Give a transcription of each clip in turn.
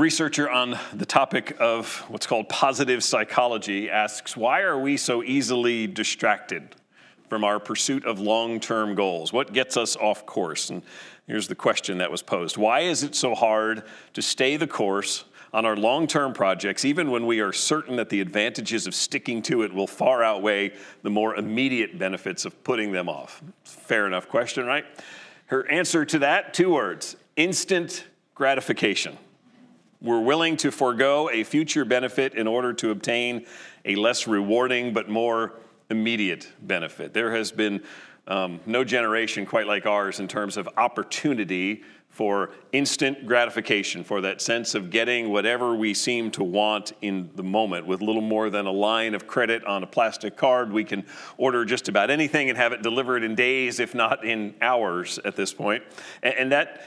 researcher on the topic of what's called positive psychology asks why are we so easily distracted from our pursuit of long term goals? What gets us off course? And here's the question that was posed Why is it so hard to stay the course on our long term projects, even when we are certain that the advantages of sticking to it will far outweigh the more immediate benefits of putting them off? Fair enough question, right? Her answer to that two words instant gratification. We're willing to forego a future benefit in order to obtain a less rewarding but more immediate benefit. There has been um, no generation quite like ours in terms of opportunity for instant gratification, for that sense of getting whatever we seem to want in the moment. With little more than a line of credit on a plastic card, we can order just about anything and have it delivered in days, if not in hours at this point. And, and that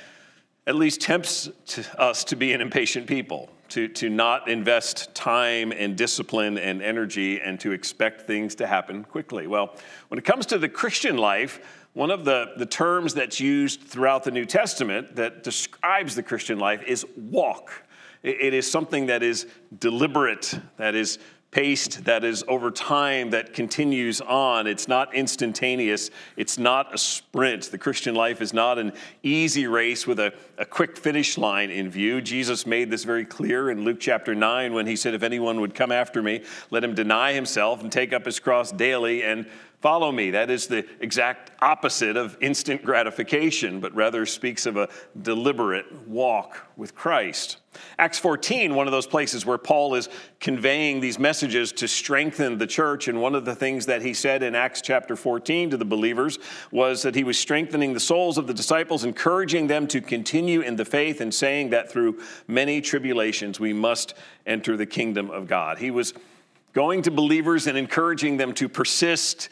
at least tempts to us to be an impatient people, to, to not invest time and discipline and energy and to expect things to happen quickly. Well, when it comes to the Christian life, one of the, the terms that's used throughout the New Testament that describes the Christian life is walk. It, it is something that is deliberate, that is paced that is over time that continues on. It's not instantaneous, it's not a sprint. The Christian life is not an easy race with a, a quick finish line in view. Jesus made this very clear in Luke chapter 9 when he said, If anyone would come after me, let him deny himself and take up his cross daily and Follow me. That is the exact opposite of instant gratification, but rather speaks of a deliberate walk with Christ. Acts 14, one of those places where Paul is conveying these messages to strengthen the church. And one of the things that he said in Acts chapter 14 to the believers was that he was strengthening the souls of the disciples, encouraging them to continue in the faith, and saying that through many tribulations we must enter the kingdom of God. He was going to believers and encouraging them to persist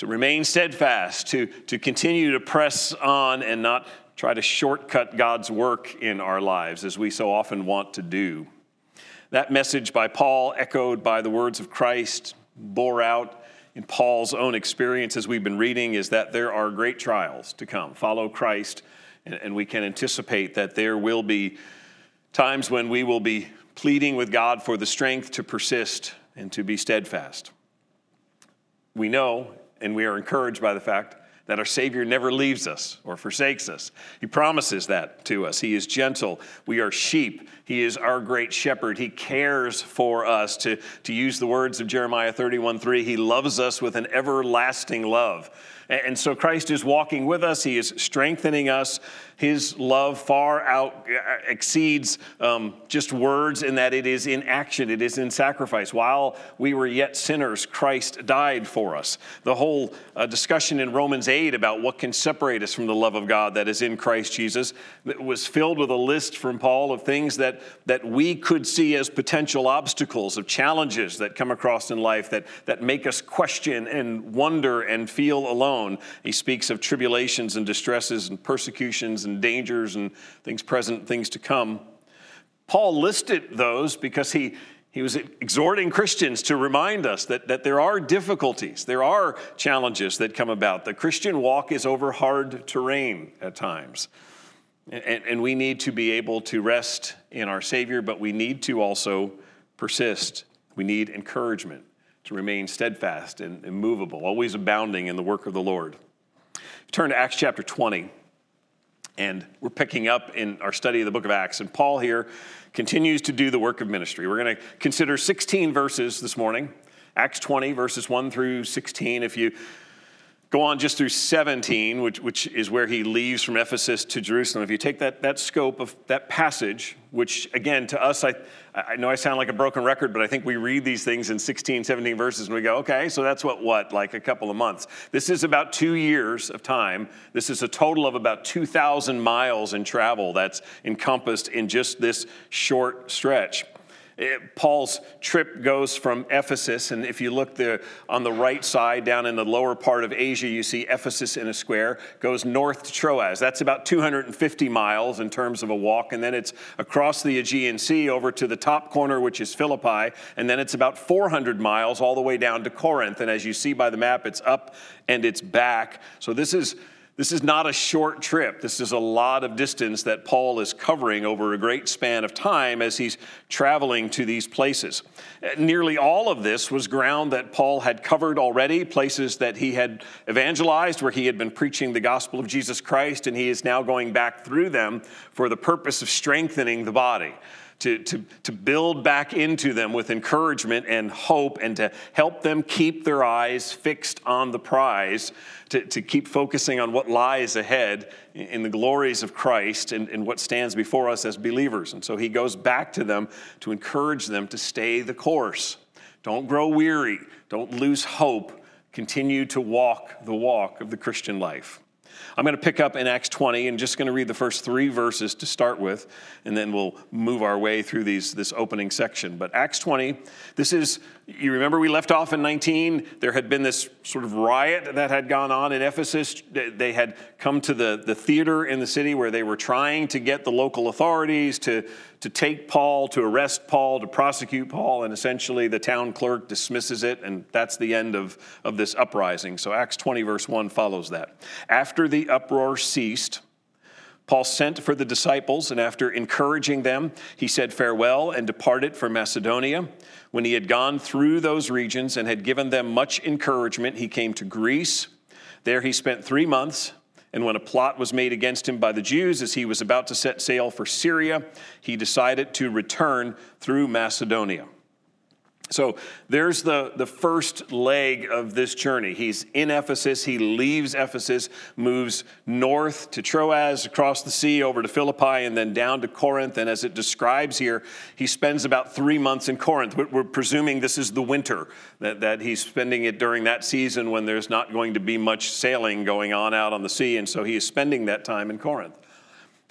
to remain steadfast, to, to continue to press on and not try to shortcut God's work in our lives as we so often want to do. That message by Paul, echoed by the words of Christ, bore out in Paul's own experience as we've been reading, is that there are great trials to come. Follow Christ, and, and we can anticipate that there will be times when we will be pleading with God for the strength to persist and to be steadfast. We know and we are encouraged by the fact that our Savior never leaves us or forsakes us. He promises that to us. He is gentle. We are sheep. He is our great shepherd. He cares for us. To, to use the words of Jeremiah 31 3, He loves us with an everlasting love. And so Christ is walking with us, He is strengthening us. His love far out exceeds um, just words in that it is in action, it is in sacrifice. While we were yet sinners, Christ died for us. The whole uh, discussion in Romans 8 about what can separate us from the love of God that is in Christ Jesus was filled with a list from Paul of things that, that we could see as potential obstacles, of challenges that come across in life that, that make us question and wonder and feel alone. He speaks of tribulations and distresses and persecutions and dangers and things present, things to come. Paul listed those because he, he was exhorting Christians to remind us that, that there are difficulties, there are challenges that come about. The Christian walk is over hard terrain at times. And, and we need to be able to rest in our Savior, but we need to also persist. We need encouragement to remain steadfast and immovable, always abounding in the work of the Lord. Turn to Acts chapter 20. And we're picking up in our study of the book of Acts. And Paul here continues to do the work of ministry. We're going to consider 16 verses this morning Acts 20, verses 1 through 16. If you go on just through 17, which, which is where he leaves from Ephesus to Jerusalem, if you take that, that scope of that passage, which again, to us, I, I know I sound like a broken record, but I think we read these things in 16, 17 verses and we go, okay, so that's what, what, like a couple of months. This is about two years of time. This is a total of about 2,000 miles in travel that's encompassed in just this short stretch. Paul's trip goes from Ephesus, and if you look there on the right side, down in the lower part of Asia, you see Ephesus in a square, goes north to Troas. That's about 250 miles in terms of a walk, and then it's across the Aegean Sea over to the top corner, which is Philippi, and then it's about 400 miles all the way down to Corinth. And as you see by the map, it's up and it's back. So this is This is not a short trip. This is a lot of distance that Paul is covering over a great span of time as he's traveling to these places. Nearly all of this was ground that Paul had covered already, places that he had evangelized, where he had been preaching the gospel of Jesus Christ, and he is now going back through them for the purpose of strengthening the body to, to, to build back into them with encouragement and hope and to help them keep their eyes fixed on the prize, to, to keep focusing on what lies ahead in the glories of Christ and, and what stands before us as believers. And so he goes back to them to encourage them to stay the course. Don't grow weary, don't lose hope. Continue to walk the walk of the Christian life. I'm going to pick up in Acts 20 and just going to read the first three verses to start with, and then we'll move our way through these, this opening section. But Acts 20, this is, you remember we left off in 19. There had been this sort of riot that had gone on in Ephesus. They had come to the, the theater in the city where they were trying to get the local authorities to to take Paul, to arrest Paul, to prosecute Paul, and essentially the town clerk dismisses it, and that's the end of, of this uprising. So Acts 20, verse 1 follows that. After the uproar ceased, Paul sent for the disciples, and after encouraging them, he said farewell and departed for Macedonia. When he had gone through those regions and had given them much encouragement, he came to Greece. There he spent three months and when a plot was made against him by the Jews as he was about to set sail for Syria, he decided to return through Macedonia. So there's the, the first leg of this journey. He's in Ephesus. He leaves Ephesus, moves north to Troas, across the sea, over to Philippi, and then down to Corinth. And as it describes here, he spends about three months in Corinth. We're presuming this is the winter, that, that he's spending it during that season when there's not going to be much sailing going on out on the sea. And so he is spending that time in Corinth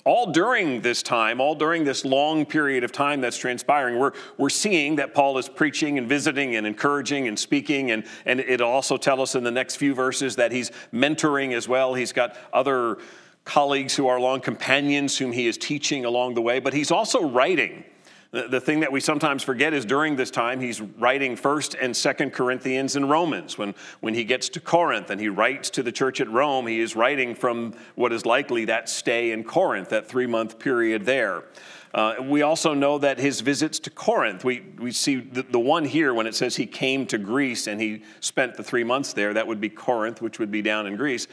all during this time, all during this long period of time that's transpiring, we're, we're seeing that Paul is preaching and visiting and encouraging and speaking. And, and it'll also tell us in the next few verses that he's mentoring as well. He's got other colleagues who are long companions whom he is teaching along the way, but he's also writing. The, thing that we sometimes forget is during this time, he's writing 1st and 2nd Corinthians and Romans. When, when he gets to Corinth and he writes to the church at Rome, he is writing from what is likely that stay in Corinth, that three month period there. Uh, we also know that his visits to Corinth, we, we see the, the, one here when it says he came to Greece and he spent the three months there, that would be Corinth, which would be down in Greece.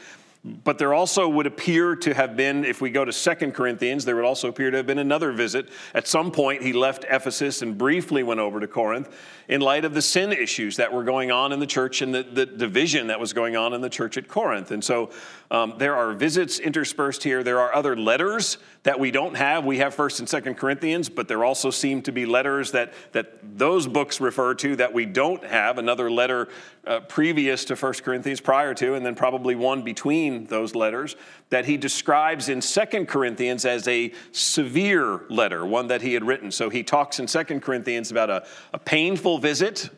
But there also would appear to have been, if we go to Second Corinthians, there would also appear to have been another visit. At some point, he left Ephesus and briefly went over to Corinth in light of the sin issues that were going on in the church and the, the division that was going on in the church at Corinth. And so um, there are visits interspersed here. There are other letters that we don't have. We have First and Second Corinthians, but there also seem to be letters that, that those books refer to that we don't have. Another letter uh, previous to First Corinthians, prior to, and then probably one between those letters that he describes in Second Corinthians as a severe letter, one that he had written. So he talks in Second Corinthians about a, a painful visit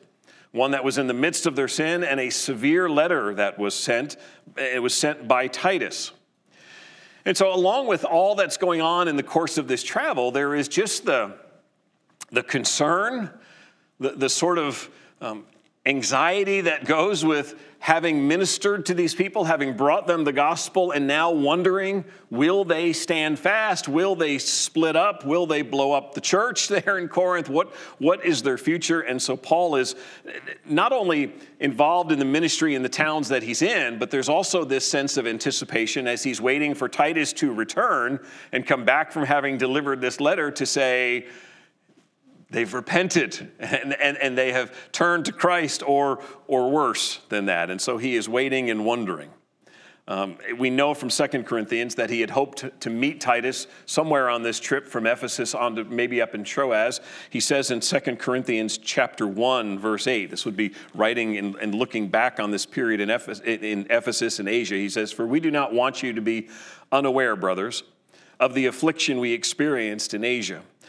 one that was in the midst of their sin, and a severe letter that was sent. It was sent by Titus. And so, along with all that's going on in the course of this travel, there is just the, the concern, the, the sort of um, anxiety that goes with having ministered to these people, having brought them the gospel, and now wondering will they stand fast? Will they split up? Will they blow up the church there in Corinth? What, what is their future? And so Paul is not only involved in the ministry in the towns that he's in, but there's also this sense of anticipation as he's waiting for Titus to return and come back from having delivered this letter to say, They've repented and, and, and they have turned to Christ or, or worse than that. And so he is waiting and wondering. Um, we know from 2 Corinthians that he had hoped to, meet Titus somewhere on this trip from Ephesus on to maybe up in Troas. He says in 2 Corinthians chapter 1, verse 8, this would be writing and, and looking back on this period in Ephesus, in Ephesus and Asia. He says, For we do not want you to be unaware, brothers, of the affliction we experienced in Asia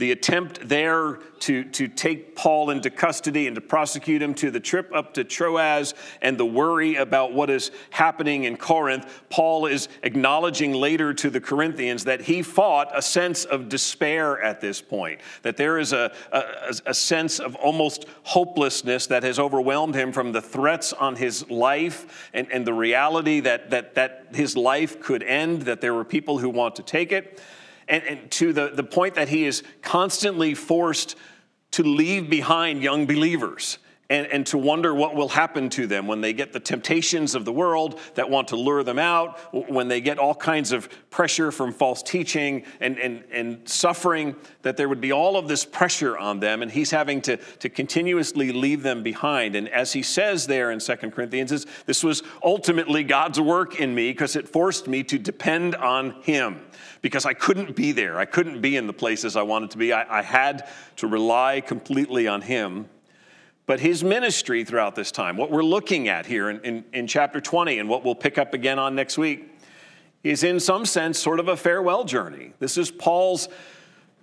the attempt there to, to take Paul into custody and to prosecute him, to the trip up to Troas and the worry about what is happening in Corinth, Paul is acknowledging later to the Corinthians that he fought a sense of despair at this point, that there is a, a, a sense of almost hopelessness that has overwhelmed him from the threats on his life and, and the reality that, that, that his life could end, that there were people who want to take it and, and to the, the point that he is constantly forced to leave behind young believers and, and to wonder what will happen to them when they get the temptations of the world that want to lure them out, when they get all kinds of pressure from false teaching and, and, and suffering, that there would be all of this pressure on them, and he's having to, to continuously leave them behind. And as he says there in Second Corinthians, is, this was ultimately God's work in me because it forced me to depend on him because I couldn't be there. I couldn't be in the places I wanted to be. I, I had to rely completely on him but his ministry throughout this time, what we're looking at here in, in, in, chapter 20 and what we'll pick up again on next week, is in some sense sort of a farewell journey. This is Paul's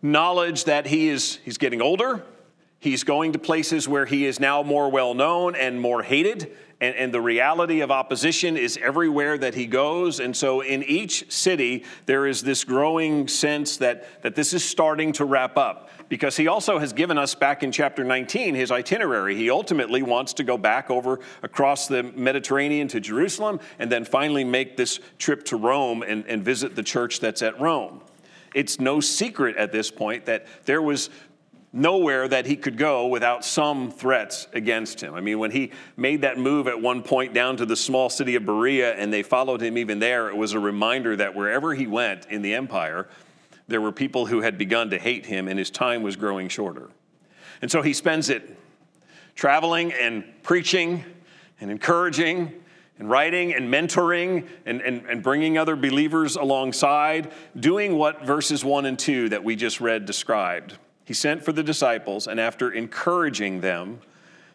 knowledge that he is he's getting older, he's going to places where he is now more well known and more hated. And, and the reality of opposition is everywhere that he goes. And so, in each city, there is this growing sense that, that this is starting to wrap up because he also has given us back in chapter 19 his itinerary. He ultimately wants to go back over across the Mediterranean to Jerusalem and then finally make this trip to Rome and, and visit the church that's at Rome. It's no secret at this point that there was nowhere that he could go without some threats against him. I mean, when he made that move at one point down to the small city of Berea and they followed him even there, it was a reminder that wherever he went in the empire, there were people who had begun to hate him, and his time was growing shorter. And so he spends it traveling and preaching and encouraging and writing and mentoring and, and, and bringing other believers alongside, doing what verses 1 and 2 that we just read described. He sent for the disciples, and after encouraging them,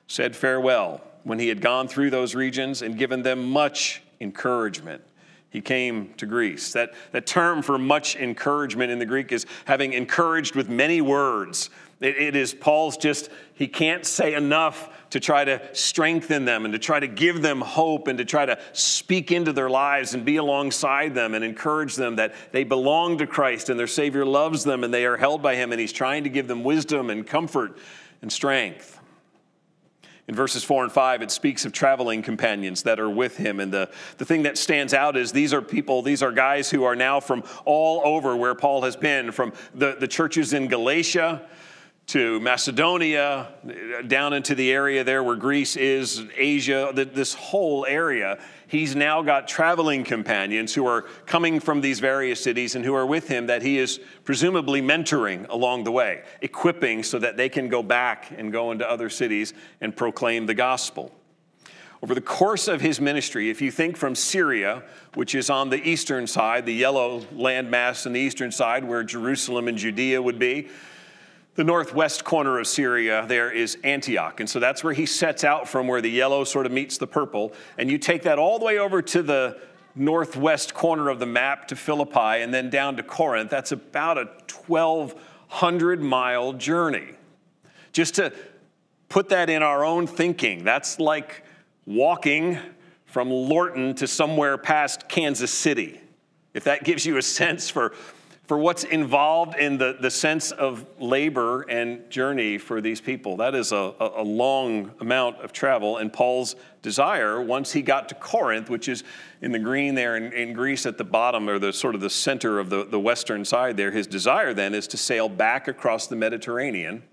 said farewell when he had gone through those regions and given them much encouragement he came to Greece. That, that term for much encouragement in the Greek is having encouraged with many words. It, it is Paul's just, he can't say enough to try to strengthen them and to try to give them hope and to try to speak into their lives and be alongside them and encourage them that they belong to Christ and their Savior loves them and they are held by Him and He's trying to give them wisdom and comfort and strength. In verses 4 and 5, it speaks of traveling companions that are with him. And the, the thing that stands out is these are people, these are guys who are now from all over where Paul has been, from the, the churches in Galatia to Macedonia, down into the area there where Greece is, Asia, this whole area. He's now got traveling companions who are coming from these various cities and who are with him that he is presumably mentoring along the way, equipping so that they can go back and go into other cities and proclaim the gospel. Over the course of his ministry, if you think from Syria, which is on the eastern side, the yellow landmass on the eastern side where Jerusalem and Judea would be, the northwest corner of Syria there is Antioch. And so that's where he sets out from, where the yellow sort of meets the purple. And you take that all the way over to the northwest corner of the map to Philippi and then down to Corinth. That's about a 1,200 mile journey. Just to put that in our own thinking, that's like walking from Lorton to somewhere past Kansas City. If that gives you a sense for for what's involved in the, the sense of labor and journey for these people. That is a, a long amount of travel. And Paul's desire, once he got to Corinth, which is in the green there in, in Greece at the bottom, or the sort of the center of the, the western side there, his desire then is to sail back across the Mediterranean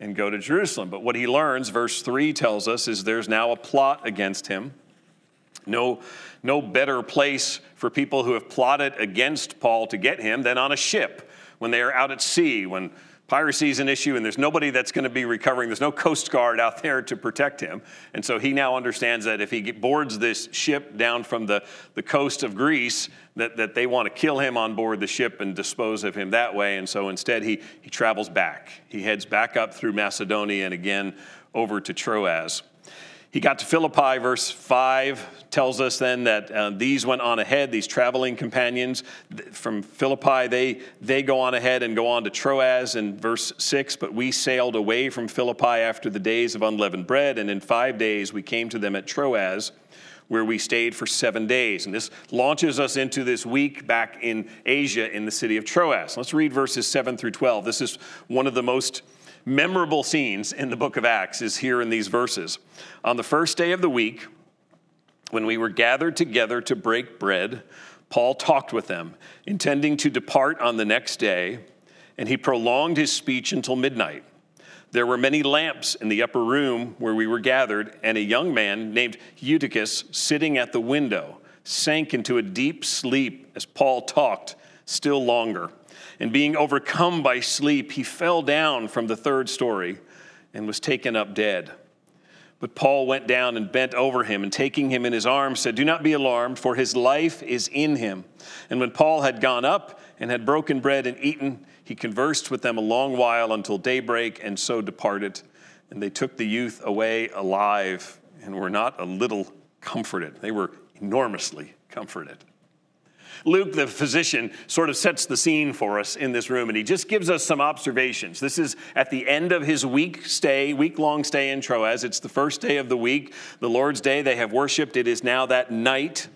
and go to Jerusalem. But what he learns, verse 3 tells us, is there's now a plot against him. No, no better place for people who have plotted against Paul to get him than on a ship when they are out at sea, when piracy is an issue and there's nobody that's going to be recovering. There's no Coast Guard out there to protect him. And so he now understands that if he boards this ship down from the, the coast of Greece, that, that they want to kill him on board the ship and dispose of him that way. And so instead, he, he travels back. He heads back up through Macedonia and again over to Troas. He got to Philippi, verse 5 tells us then that uh, these went on ahead, these traveling companions from Philippi, they, they go on ahead and go on to Troas in verse 6. But we sailed away from Philippi after the days of unleavened bread, and in five days we came to them at Troas, where we stayed for seven days. And this launches us into this week back in Asia in the city of Troas. Let's read verses 7 through 12. This is one of the most memorable scenes in the book of Acts is here in these verses. On the first day of the week, when we were gathered together to break bread, Paul talked with them, intending to depart on the next day, and he prolonged his speech until midnight. There were many lamps in the upper room where we were gathered, and a young man named Eutychus, sitting at the window, sank into a deep sleep as Paul talked still longer and being overcome by sleep, he fell down from the third story and was taken up dead. But Paul went down and bent over him, and taking him in his arms, said, Do not be alarmed, for his life is in him. And when Paul had gone up and had broken bread and eaten, he conversed with them a long while until daybreak, and so departed. And they took the youth away alive and were not a little comforted. They were enormously comforted. Luke, the physician, sort of sets the scene for us in this room, and he just gives us some observations. This is at the end of his week stay, week long stay in Troas. It's the first day of the week, the Lord's day. They have worshiped. It is now that night,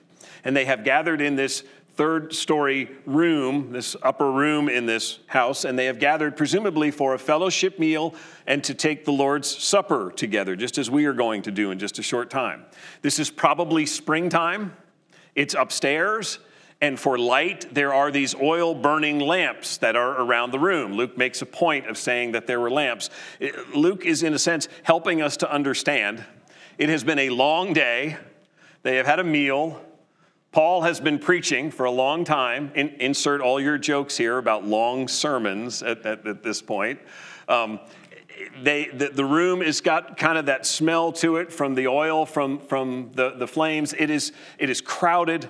and they have gathered in this third story room, this upper room in this house, and they have gathered presumably for a fellowship meal and to take the Lord's Supper together, just as we are going to do in just a short time. This is probably springtime. It's upstairs. And for light, there are these oil burning lamps that are around the room. Luke makes a point of saying that there were lamps. Luke is, in a sense, helping us to understand it has been a long day. They have had a meal. Paul has been preaching for a long time. In, insert all your jokes here about long sermons at, at, at this point. Um, they, the, the, room has got kind of that smell to it from the oil, from, from the, the flames. It is, it is crowded.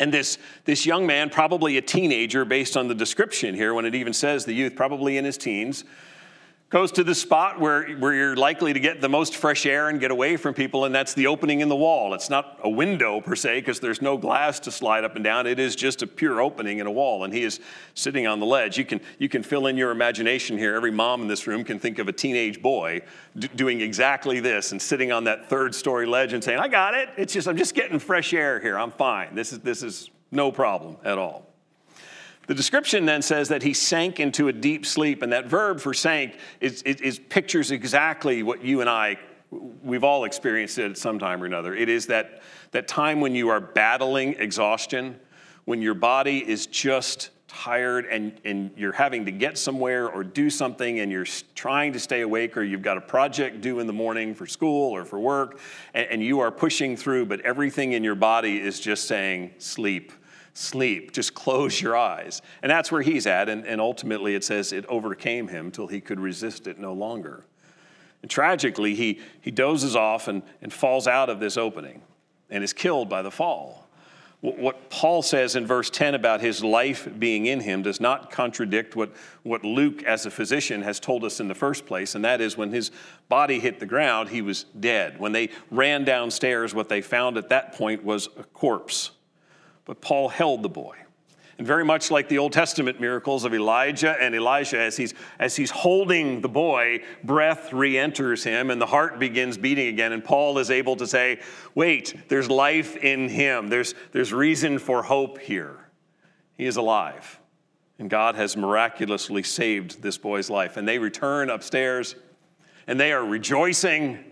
And this, this young man, probably a teenager based on the description here, when it even says the youth, probably in his teens, goes to the spot where, where you're likely to get the most fresh air and get away from people, and that's the opening in the wall. It's not a window per se, because there's no glass to slide up and down. It is just a pure opening in a wall, and he is sitting on the ledge. You can, you can fill in your imagination here. Every mom in this room can think of a teenage boy d- doing exactly this and sitting on that third story ledge and saying, I got it. It's just, I'm just getting fresh air here. I'm fine. This is, this is no problem at all. The description then says that he sank into a deep sleep, and that verb for sank is, is, is, pictures exactly what you and I, we've all experienced it at some time or another. It is that, that time when you are battling exhaustion, when your body is just tired and, and you're having to get somewhere or do something and you're trying to stay awake or you've got a project due in the morning for school or for work and, and you are pushing through, but everything in your body is just saying, sleep sleep. Just close your eyes. And that's where he's at. And, and ultimately, it says it overcame him till he could resist it no longer. And tragically, he, he dozes off and, and falls out of this opening and is killed by the fall. What Paul says in verse 10 about his life being in him does not contradict what, what Luke, as a physician, has told us in the first place, and that is when his body hit the ground, he was dead. When they ran downstairs, what they found at that point was a corpse. But Paul held the boy. And very much like the Old Testament miracles of Elijah and Elisha, as he's, as he's holding the boy, breath re enters him and the heart begins beating again. And Paul is able to say, Wait, there's life in him, there's, there's reason for hope here. He is alive. And God has miraculously saved this boy's life. And they return upstairs and they are rejoicing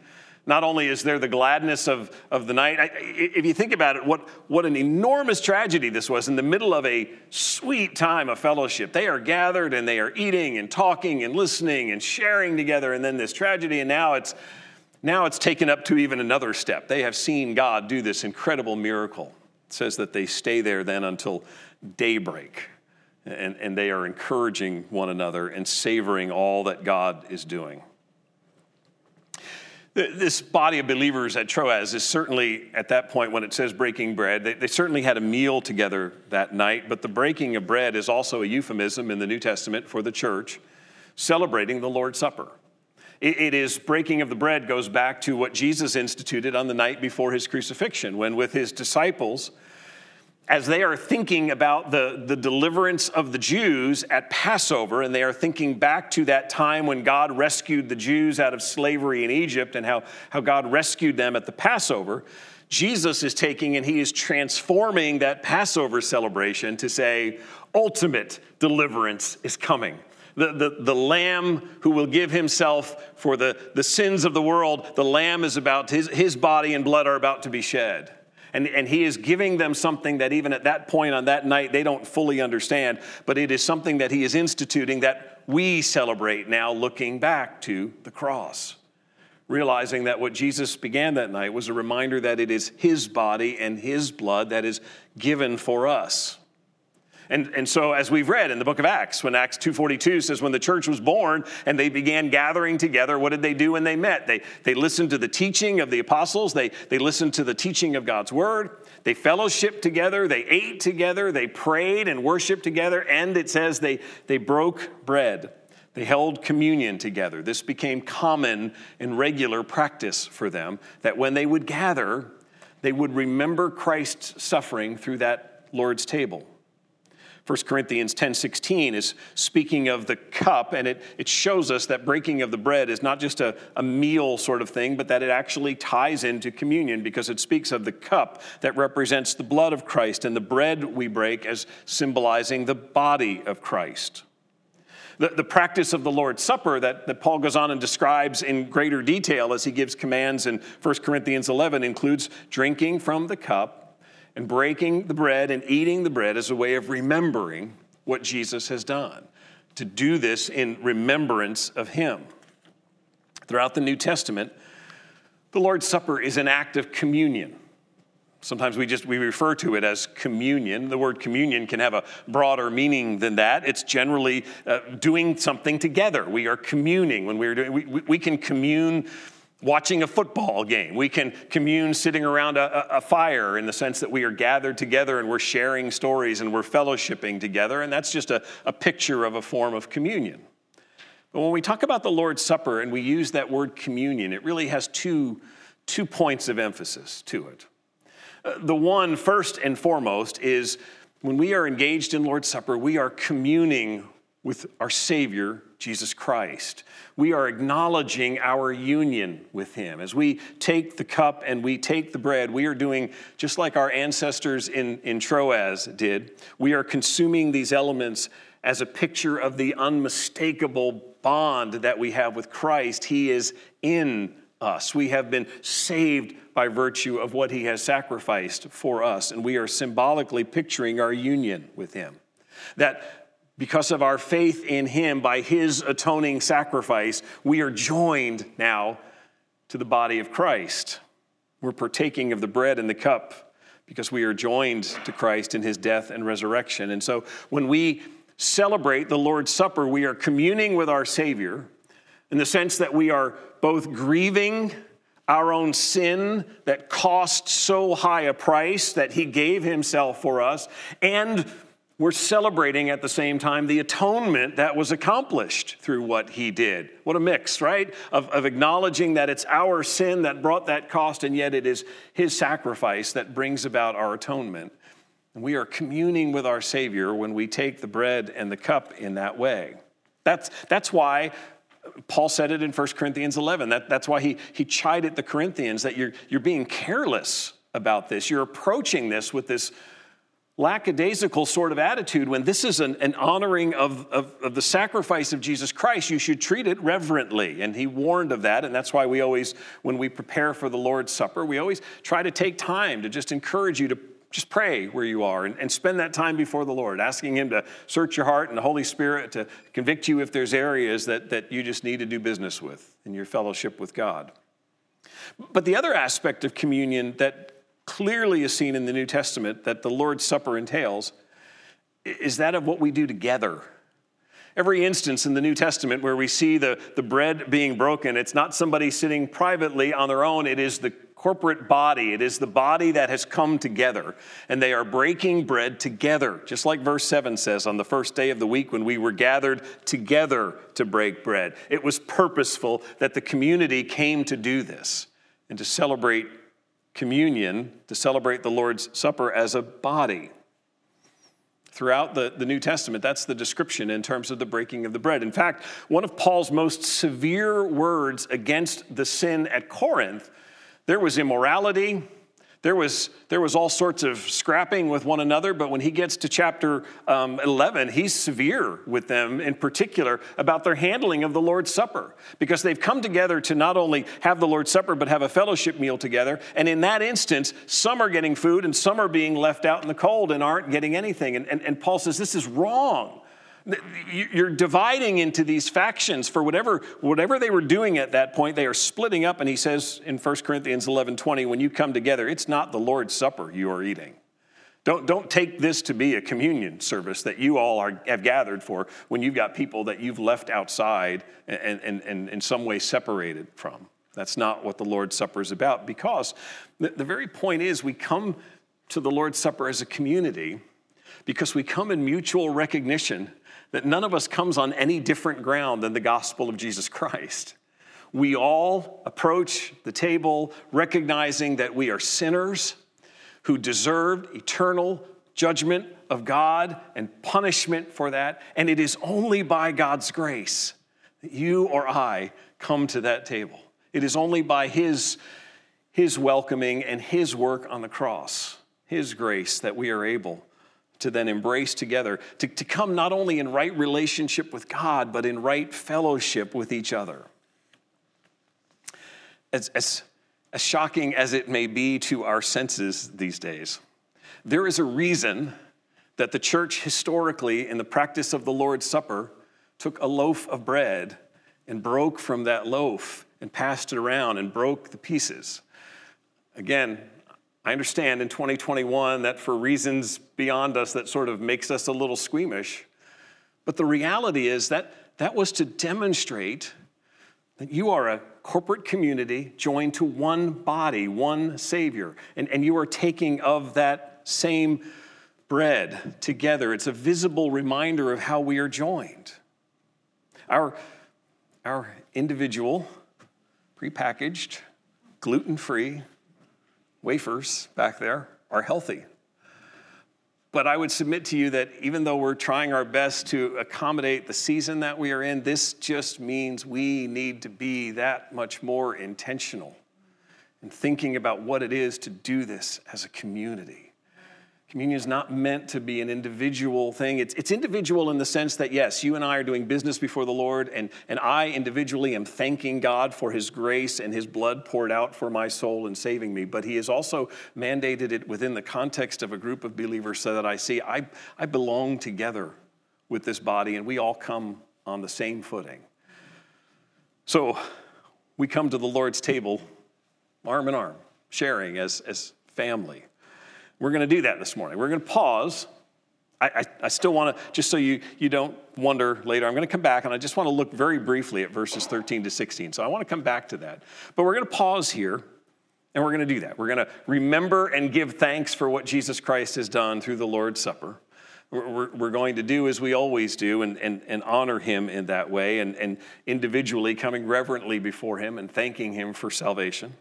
not only is there the gladness of, of the night, I, if you think about it, what, what an enormous tragedy this was in the middle of a sweet time of fellowship. They are gathered and they are eating and talking and listening and sharing together, and then this tragedy, and now it's, now it's taken up to even another step. They have seen God do this incredible miracle. It says that they stay there then until daybreak. And, and they are encouraging one another and savoring all that God is doing. This body of believers at Troas is certainly, at that point when it says breaking bread, they, they, certainly had a meal together that night, but the breaking of bread is also a euphemism in the New Testament for the church celebrating the Lord's Supper. it is breaking of the bread goes back to what Jesus instituted on the night before his crucifixion, when with his disciples, as they are thinking about the, the deliverance of the Jews at Passover, and they are thinking back to that time when God rescued the Jews out of slavery in Egypt and how, how God rescued them at the Passover, Jesus is taking and he is transforming that Passover celebration to say, ultimate deliverance is coming. The, the, the lamb who will give himself for the, the sins of the world, the lamb is about, his, his body and blood are about to be shed. And, and he is giving them something that even at that point on that night they don't fully understand, but it is something that he is instituting that we celebrate now looking back to the cross. Realizing that what Jesus began that night was a reminder that it is his body and his blood that is given for us. And, and so, as we've read in the book of Acts, when Acts 2.42 says, when the church was born and they began gathering together, what did they do when they met? They, they listened to the teaching of the apostles. They, they listened to the teaching of God's word. They fellowshiped together. They ate together. They prayed and worshiped together. And it says they, they broke bread. They held communion together. This became common and regular practice for them that when they would gather, they would remember Christ's suffering through that Lord's table. 1 Corinthians 10:16 is speaking of the cup, and it, it shows us that breaking of the bread is not just a, a meal sort of thing, but that it actually ties into communion because it speaks of the cup that represents the blood of Christ and the bread we break as symbolizing the body of Christ. The, the practice of the Lord's Supper that, that Paul goes on and describes in greater detail as he gives commands in 1 Corinthians 11 includes drinking from the cup and breaking the bread and eating the bread as a way of remembering what Jesus has done, to do this in remembrance of him. Throughout the New Testament, the Lord's Supper is an act of communion. Sometimes we just we refer to it as communion. The word communion can have a broader meaning than that. It's generally uh, doing something together. We are communing when we're doing. We, we can commune watching a football game. We can commune sitting around a, a, fire in the sense that we are gathered together and we're sharing stories and we're fellowshipping together, and that's just a, a picture of a form of communion. But when we talk about the Lord's Supper and we use that word communion, it really has two, two points of emphasis to it. Uh, the one, first and foremost, is when we are engaged in Lord's Supper, we are communing with our Savior, Jesus Christ. We are acknowledging our union with Him. As we take the cup and we take the bread, we are doing just like our ancestors in, in Troas did. We are consuming these elements as a picture of the unmistakable bond that we have with Christ. He is in us. We have been saved by virtue of what He has sacrificed for us, and we are symbolically picturing our union with Him. That because of our faith in him by his atoning sacrifice, we are joined now to the body of Christ. We're partaking of the bread and the cup because we are joined to Christ in his death and resurrection. And so when we celebrate the Lord's Supper, we are communing with our Savior in the sense that we are both grieving our own sin that cost so high a price that he gave himself for us and we're celebrating at the same time the atonement that was accomplished through what he did. What a mix, right? Of, of, acknowledging that it's our sin that brought that cost, and yet it is his sacrifice that brings about our atonement. And we are communing with our Savior when we take the bread and the cup in that way. That's, that's why Paul said it in 1 Corinthians 11. That, that's why he, he chided the Corinthians that you're, you're being careless about this. You're approaching this with this lackadaisical sort of attitude when this is an, an honoring of, of, of, the sacrifice of Jesus Christ, you should treat it reverently. And he warned of that. And that's why we always, when we prepare for the Lord's Supper, we always try to take time to just encourage you to just pray where you are and, and spend that time before the Lord, asking Him to search your heart and the Holy Spirit to convict you if there's areas that, that you just need to do business with in your fellowship with God. But the other aspect of communion that clearly is seen in the New Testament that the Lord's Supper entails is that of what we do together. Every instance in the New Testament where we see the, the bread being broken, it's not somebody sitting privately on their own, it is the corporate body. It is the body that has come together, and they are breaking bread together, just like verse 7 says on the first day of the week when we were gathered together to break bread. It was purposeful that the community came to do this and to celebrate communion, to celebrate the Lord's Supper as a body throughout the, the New Testament. That's the description in terms of the breaking of the bread. In fact, one of Paul's most severe words against the sin at Corinth, there was immorality, there was, there was all sorts of scrapping with one another, but when he gets to chapter um, 11, he's severe with them in particular about their handling of the Lord's Supper because they've come together to not only have the Lord's Supper, but have a fellowship meal together. And in that instance, some are getting food and some are being left out in the cold and aren't getting anything. And, and, and Paul says this is wrong. You're dividing into these factions for whatever, whatever they were doing at that point. They are splitting up. And he says in 1 Corinthians 11 20, when you come together, it's not the Lord's Supper you are eating. Don't, don't take this to be a communion service that you all are, have gathered for when you've got people that you've left outside and, and, and in some way separated from. That's not what the Lord's Supper is about because the, the very point is we come to the Lord's Supper as a community because we come in mutual recognition that none of us comes on any different ground than the gospel of Jesus Christ. We all approach the table recognizing that we are sinners who deserved eternal judgment of God and punishment for that. And it is only by God's grace that you or I come to that table. It is only by His, His welcoming and His work on the cross, His grace, that we are able to then embrace together, to, to come not only in right relationship with God, but in right fellowship with each other. As, as, as shocking as it may be to our senses these days, there is a reason that the church historically, in the practice of the Lord's Supper, took a loaf of bread and broke from that loaf and passed it around and broke the pieces. Again, I understand in 2021 that for reasons beyond us that sort of makes us a little squeamish. But the reality is that that was to demonstrate that you are a corporate community joined to one body, one Savior, and, and you are taking of that same bread together. It's a visible reminder of how we are joined. Our, our individual, prepackaged, gluten free, wafers back there are healthy. But I would submit to you that even though we're trying our best to accommodate the season that we are in, this just means we need to be that much more intentional in thinking about what it is to do this as a community. Communion is not meant to be an individual thing. It's, it's individual in the sense that, yes, you and I are doing business before the Lord, and, and I individually am thanking God for His grace and His blood poured out for my soul and saving me. But He has also mandated it within the context of a group of believers so that I see I, I belong together with this body, and we all come on the same footing. So we come to the Lord's table arm in arm, sharing as, as family. We're going to do that this morning. We're going to pause. I, I, I still want to, just so you, you don't wonder later, I'm going to come back and I just want to look very briefly at verses 13 to 16. So I want to come back to that. But we're going to pause here and we're going to do that. We're going to remember and give thanks for what Jesus Christ has done through the Lord's Supper. We're, going to do as we always do and, and, and honor him in that way and, and individually coming reverently before him and thanking him for salvation.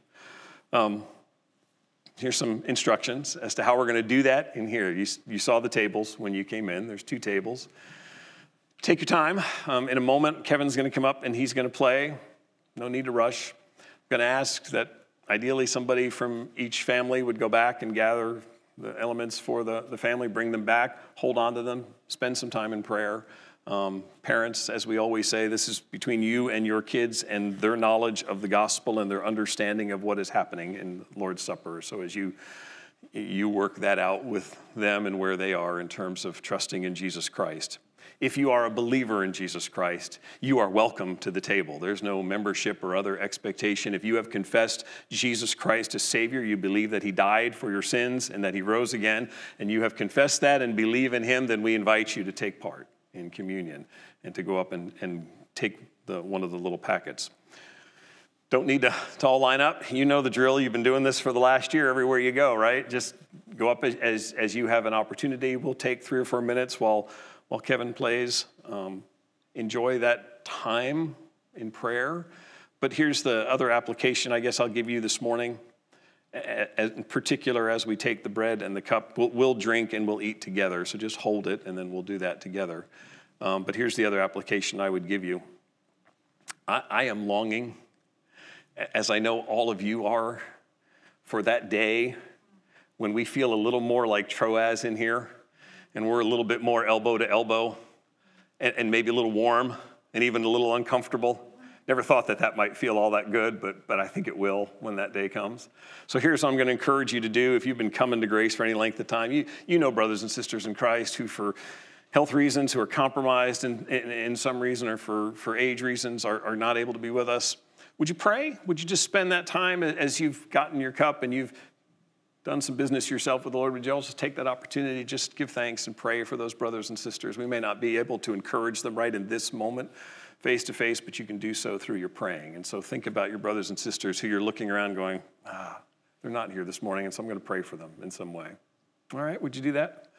Um, Here's some instructions as to how we're going to do that in here. You, you saw the tables when you came in, there's two tables. Take your time. Um, in a moment, Kevin's going to come up and he's going to play. No need to rush. I'm going to ask that ideally somebody from each family would go back and gather the elements for the, the family, bring them back, hold on to them, spend some time in prayer. Um, parents, as we always say, this is between you and your kids and their knowledge of the gospel and their understanding of what is happening in Lord's Supper. So as you you work that out with them and where they are in terms of trusting in Jesus Christ. If you are a believer in Jesus Christ, you are welcome to the table. There's no membership or other expectation. If you have confessed Jesus Christ as Savior, you believe that He died for your sins and that He rose again, and you have confessed that and believe in Him, then we invite you to take part in communion and to go up and, and take the, one of the little packets. Don't need to, to all line up. You know the drill. You've been doing this for the last year everywhere you go, right? Just go up as, as, you have an opportunity. We'll take three or four minutes while, while Kevin plays. Um, enjoy that time in prayer. But here's the other application I guess I'll give you this morning. In particular, as we take the bread and the cup, we'll, we'll drink and we'll eat together. So just hold it and then we'll do that together. Um, but here's the other application I would give you I, I am longing, as I know all of you are, for that day when we feel a little more like Troas in here and we're a little bit more elbow to elbow and, and maybe a little warm and even a little uncomfortable. Never thought that that might feel all that good, but, but I think it will when that day comes. So here's what I'm going to encourage you to do if you've been coming to grace for any length of time. You, you know brothers and sisters in Christ who, for health reasons, who are compromised in, in, in some reason or for, for age reasons, are, are not able to be with us. Would you pray? Would you just spend that time as you've gotten your cup and you've done some business yourself with the Lord, would you also take that opportunity just give thanks and pray for those brothers and sisters? We may not be able to encourage them right in this moment, face to face, but you can do so through your praying. And so think about your brothers and sisters who you're looking around going, ah, they're not here this morning, and so I'm going to pray for them in some way. All right, would you do that?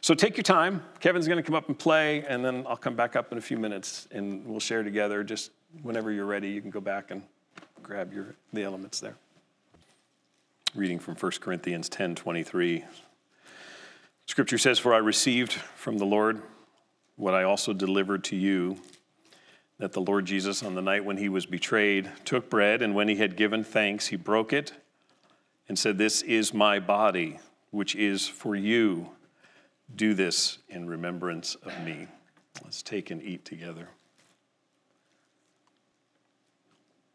So take your time. Kevin's going to come up and play, and then I'll come back up in a few minutes and we'll share together. Just whenever you're ready, you can go back and grab your, the elements there reading from 1 Corinthians 10 23. Scripture says, For I received from the Lord what I also delivered to you that the Lord Jesus, on the night when he was betrayed, took bread, and when he had given thanks, he broke it and said, This is my body, which is for you. Do this in remembrance of me. Let's take and eat together.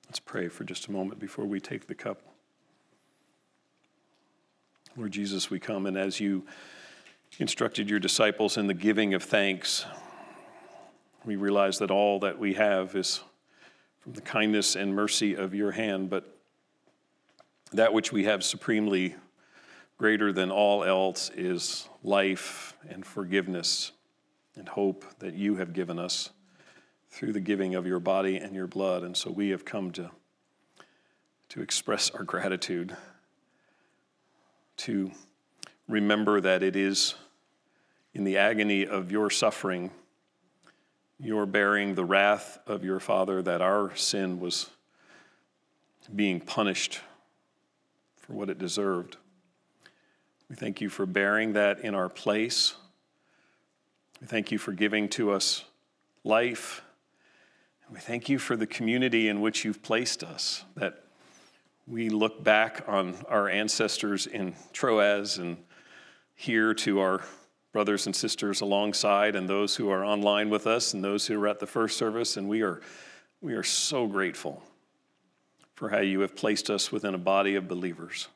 Let's pray for just a moment before we take the cup. Lord Jesus, we come, and as you instructed your disciples in the giving of thanks, we realize that all that we have is from the kindness and mercy of your hand, but that which we have supremely greater than all else is life and forgiveness and hope that you have given us through the giving of your body and your blood. And so we have come to, to express our gratitude to remember that it is in the agony of your suffering, your bearing the wrath of your Father, that our sin was being punished for what it deserved. We thank you for bearing that in our place. We thank you for giving to us life. And We thank you for the community in which you've placed us, that we look back on our ancestors in Troas and here to our brothers and sisters alongside and those who are online with us and those who are at the first service and we are we are so grateful for how you have placed us within a body of believers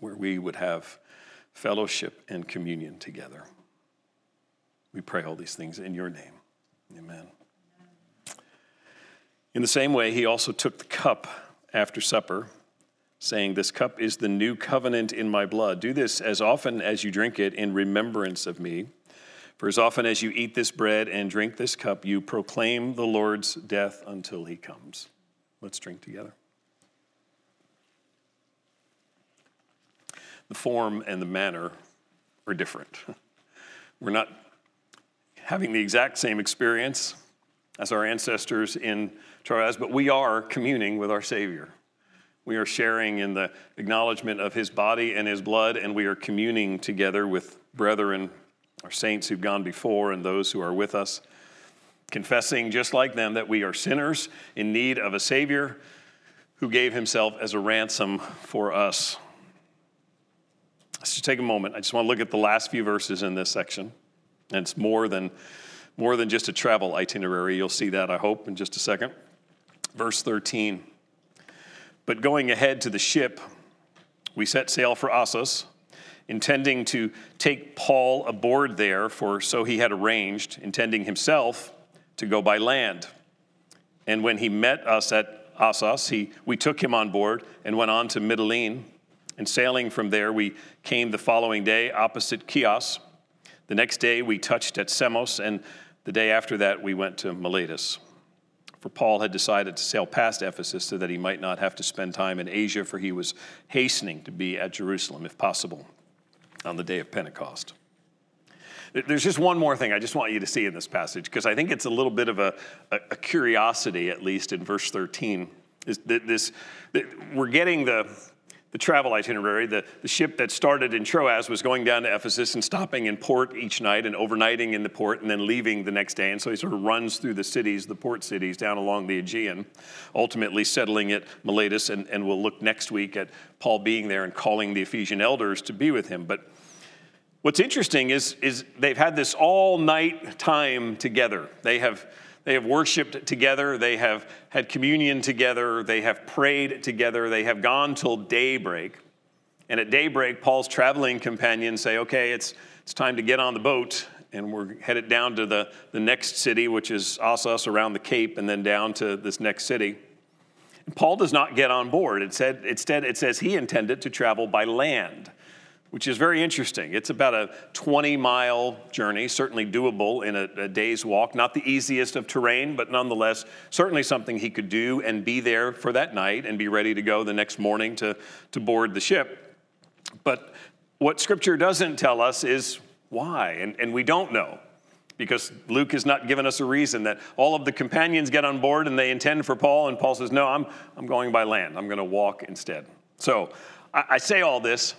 where we would have fellowship and communion together. We pray all these things in your name. Amen. In the same way, he also took the cup after supper, saying, This cup is the new covenant in my blood. Do this as often as you drink it in remembrance of me. For as often as you eat this bread and drink this cup, you proclaim the Lord's death until he comes. Let's drink together. The form and the manner are different. We're not having the exact same experience as our ancestors in Troas, but we are communing with our Savior. We are sharing in the acknowledgement of his body and his blood, and we are communing together with brethren, our saints who've gone before, and those who are with us, confessing just like them that we are sinners in need of a Savior who gave himself as a ransom for us. Let's just take a moment. I just want to look at the last few verses in this section. And it's more than more than just a travel itinerary. You'll see that, I hope, in just a second. Verse 13. But going ahead to the ship, we set sail for Assos, intending to take Paul aboard there, for so he had arranged, intending himself to go by land. And when he met us at Assos, he, we took him on board and went on to Mytilene. And sailing from there, we came the following day opposite Chios. The next day, we touched at Samos, and the day after that, we went to Miletus. For Paul had decided to sail past Ephesus so that he might not have to spend time in Asia, for he was hastening to be at Jerusalem, if possible, on the day of Pentecost. There's just one more thing I just want you to see in this passage, because I think it's a little bit of a, a, curiosity, at least in verse 13. Is that this, that we're getting the, the travel itinerary. The, the ship that started in Troas was going down to Ephesus and stopping in port each night and overnighting in the port and then leaving the next day. And so he sort of runs through the cities, the port cities, down along the Aegean, ultimately settling at Miletus. And, and we'll look next week at Paul being there and calling the Ephesian elders to be with him. But what's interesting is, is they've had this all night time together. They have they have worshiped together. They have had communion together. They have prayed together. They have gone till daybreak. And at daybreak, Paul's traveling companions say, okay, it's, it's time to get on the boat. And we're headed down to the, the next city, which is Assos around the Cape, and then down to this next city. And Paul does not get on board. It said, instead, it says he intended to travel by land which is very interesting. It's about a 20 mile journey, certainly doable in a, a, day's walk. Not the easiest of terrain, but nonetheless, certainly something he could do and be there for that night and be ready to go the next morning to, to board the ship. But what scripture doesn't tell us is why, and, and we don't know. Because Luke has not given us a reason that all of the companions get on board and they intend for Paul, and Paul says, No, I'm, I'm going by land. I'm going to walk instead. So I, I say all this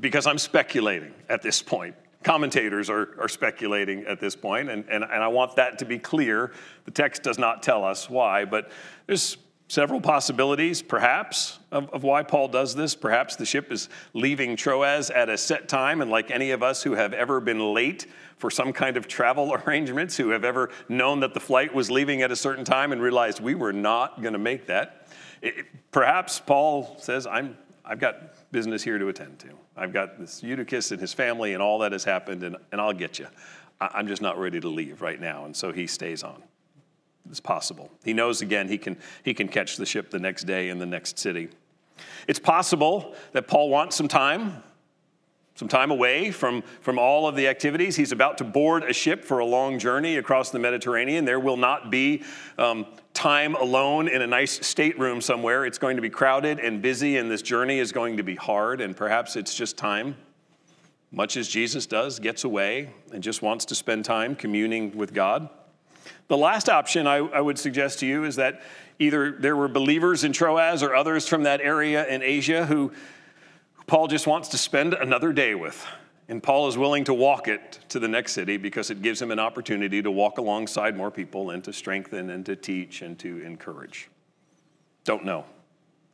because I'm speculating at this point. Commentators are, are speculating at this point, and, and, and I want that to be clear. The text does not tell us why, but there's several possibilities, perhaps, of, of, why Paul does this. Perhaps the ship is leaving Troas at a set time, and like any of us who have ever been late for some kind of travel arrangements, who have ever known that the flight was leaving at a certain time and realized we were not going to make that, it, perhaps Paul says, I'm, I've got business here to attend to. I've got this Eutychus and his family and all that has happened, and, and I'll get you. I'm just not ready to leave right now. And so he stays on. It's possible. He knows again he can, he can catch the ship the next day in the next city. It's possible that Paul wants some time some time away from, from all of the activities. He's about to board a ship for a long journey across the Mediterranean. There will not be um, time alone in a nice stateroom somewhere. It's going to be crowded and busy, and this journey is going to be hard, and perhaps it's just time, much as Jesus does, gets away and just wants to spend time communing with God. The last option I, I would suggest to you is that either there were believers in Troas or others from that area in Asia who Paul just wants to spend another day with. And Paul is willing to walk it to the next city because it gives him an opportunity to walk alongside more people and to strengthen and to teach and to encourage. Don't know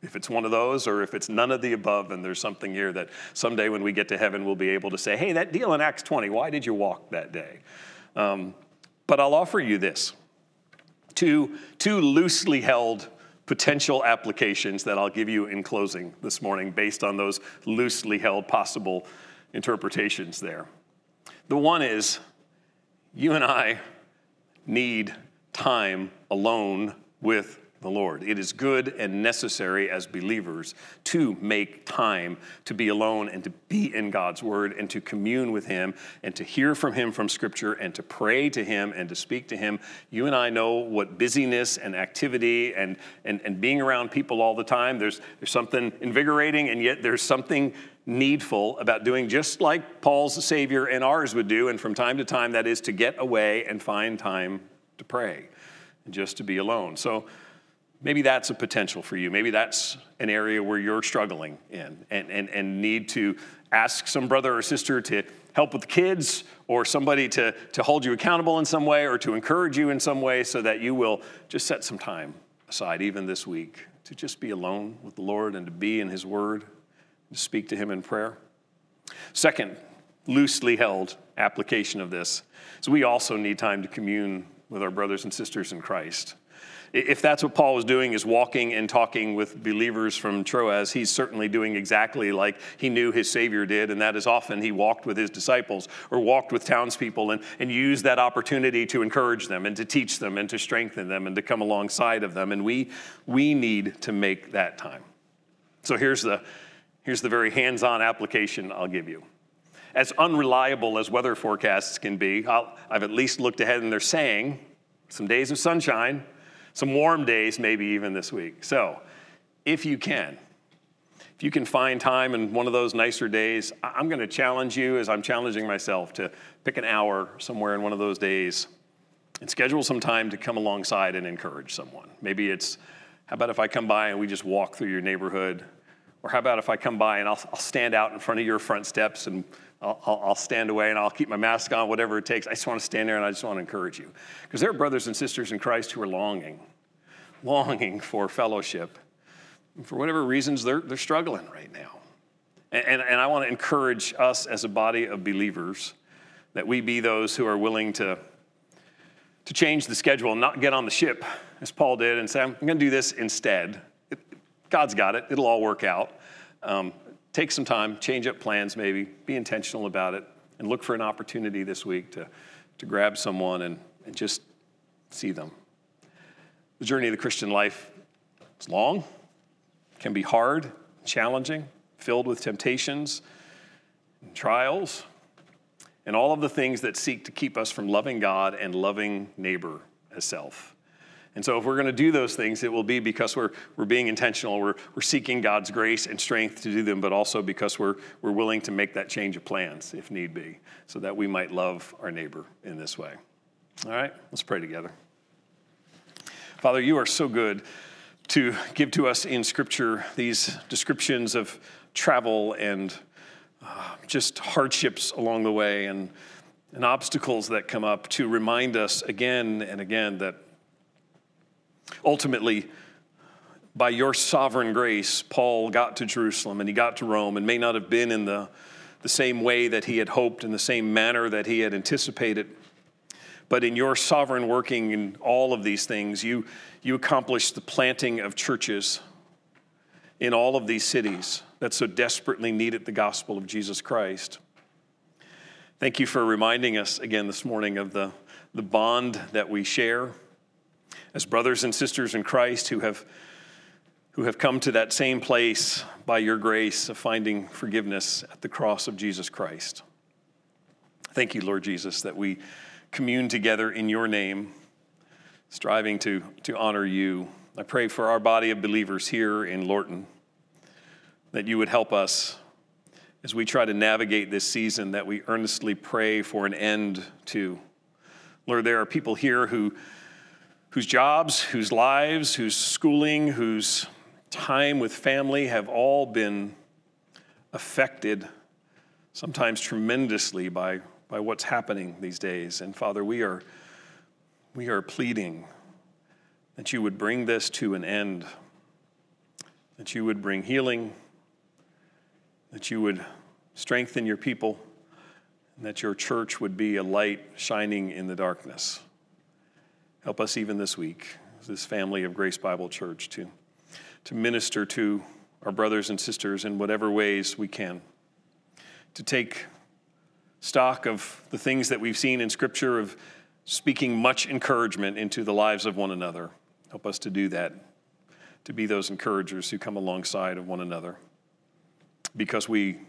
if it's one of those or if it's none of the above, and there's something here that someday when we get to heaven, we'll be able to say, hey, that deal in Acts 20, why did you walk that day? Um, but I'll offer you this two, two loosely held potential applications that I'll give you in closing this morning based on those loosely held possible interpretations there. The one is you and I need time alone with the Lord. It is good and necessary as believers to make time to be alone and to be in God's Word and to commune with Him and to hear from Him from Scripture and to pray to Him and to speak to Him. You and I know what busyness and activity and, and, and being around people all the time, there's, there's something invigorating and yet there's something needful about doing just like Paul's Savior and ours would do. And from time to time, that is to get away and find time to pray and just to be alone. So, maybe that's a potential for you. Maybe that's an area where you're struggling in and, and, and need to ask some brother or sister to help with the kids or somebody to, to hold you accountable in some way or to encourage you in some way so that you will just set some time aside, even this week, to just be alone with the Lord and to be in His Word, to speak to Him in prayer. Second, loosely held application of this is we also need time to commune with our brothers and sisters in Christ. If that's what Paul was doing, is walking and talking with believers from Troas, he's certainly doing exactly like he knew his Savior did, and that is often he walked with his disciples or walked with townspeople and, and used that opportunity to encourage them and to teach them and to strengthen them and to come alongside of them. And we, we need to make that time. So here's the, here's the very hands on application I'll give you. As unreliable as weather forecasts can be, i have at least looked ahead and they're saying some days of sunshine, some warm days, maybe even this week. So, if you can, if you can find time in one of those nicer days, I'm going to challenge you as I'm challenging myself to pick an hour somewhere in one of those days and schedule some time to come alongside and encourage someone. Maybe it's, how about if I come by and we just walk through your neighborhood? Or how about if I come by and I'll, I'll stand out in front of your front steps and I'll, I'll, stand away and I'll keep my mask on, whatever it takes. I just want to stand there and I just want to encourage you. Because there are brothers and sisters in Christ who are longing, longing for fellowship for whatever reasons, they're, they're struggling right now. And, and, and I want to encourage us as a body of believers that we be those who are willing to, to change the schedule and not get on the ship, as Paul did, and say, I'm going to do this instead. It, God's got it, it'll all work out. Um, take some time, change up plans maybe, be intentional about it, and look for an opportunity this week to, to grab someone and, and just see them. The journey of the Christian life is long, can be hard, challenging, filled with temptations and trials, and all of the things that seek to keep us from loving God and loving neighbor as self. And so, if we're going to do those things, it will be because we're, we're being intentional, we're, we're seeking God's grace and strength to do them, but also because we're, we're willing to make that change of plans if need be, so that we might love our neighbor in this way. All right, let's pray together. Father, you are so good to give to us in Scripture these descriptions of travel and uh, just hardships along the way and, and obstacles that come up to remind us again and again that ultimately, by your sovereign grace, Paul got to Jerusalem and he got to Rome and may not have been in the, the same way that he had hoped, in the same manner that he had anticipated. But in your sovereign working in all of these things, you, you accomplished the planting of churches in all of these cities that so desperately needed the gospel of Jesus Christ. Thank you for reminding us again this morning of the, the bond that we share as brothers and sisters in Christ who have, who have come to that same place by your grace of finding forgiveness at the cross of Jesus Christ. Thank you, Lord Jesus, that we commune together in your name, striving to, to honor you. I pray for our body of believers here in Lorton that you would help us as we try to navigate this season, that we earnestly pray for an end to. Lord, there are people here who, whose jobs, whose lives, whose schooling, whose time with family have all been affected, sometimes tremendously, by by what's happening these days. And Father, we are, we are pleading that you would bring this to an end, that you would bring healing, that you would strengthen your people, and that your church would be a light shining in the darkness. Help us even this week, this family of Grace Bible Church, to, to minister to our brothers and sisters in whatever ways we can, to take stock of the things that we've seen in Scripture of speaking much encouragement into the lives of one another. Help us to do that, to be those encouragers who come alongside of one another because we,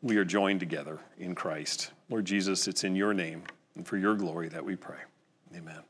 we are joined together in Christ. Lord Jesus, it's in your name and for your glory that we pray. Amen.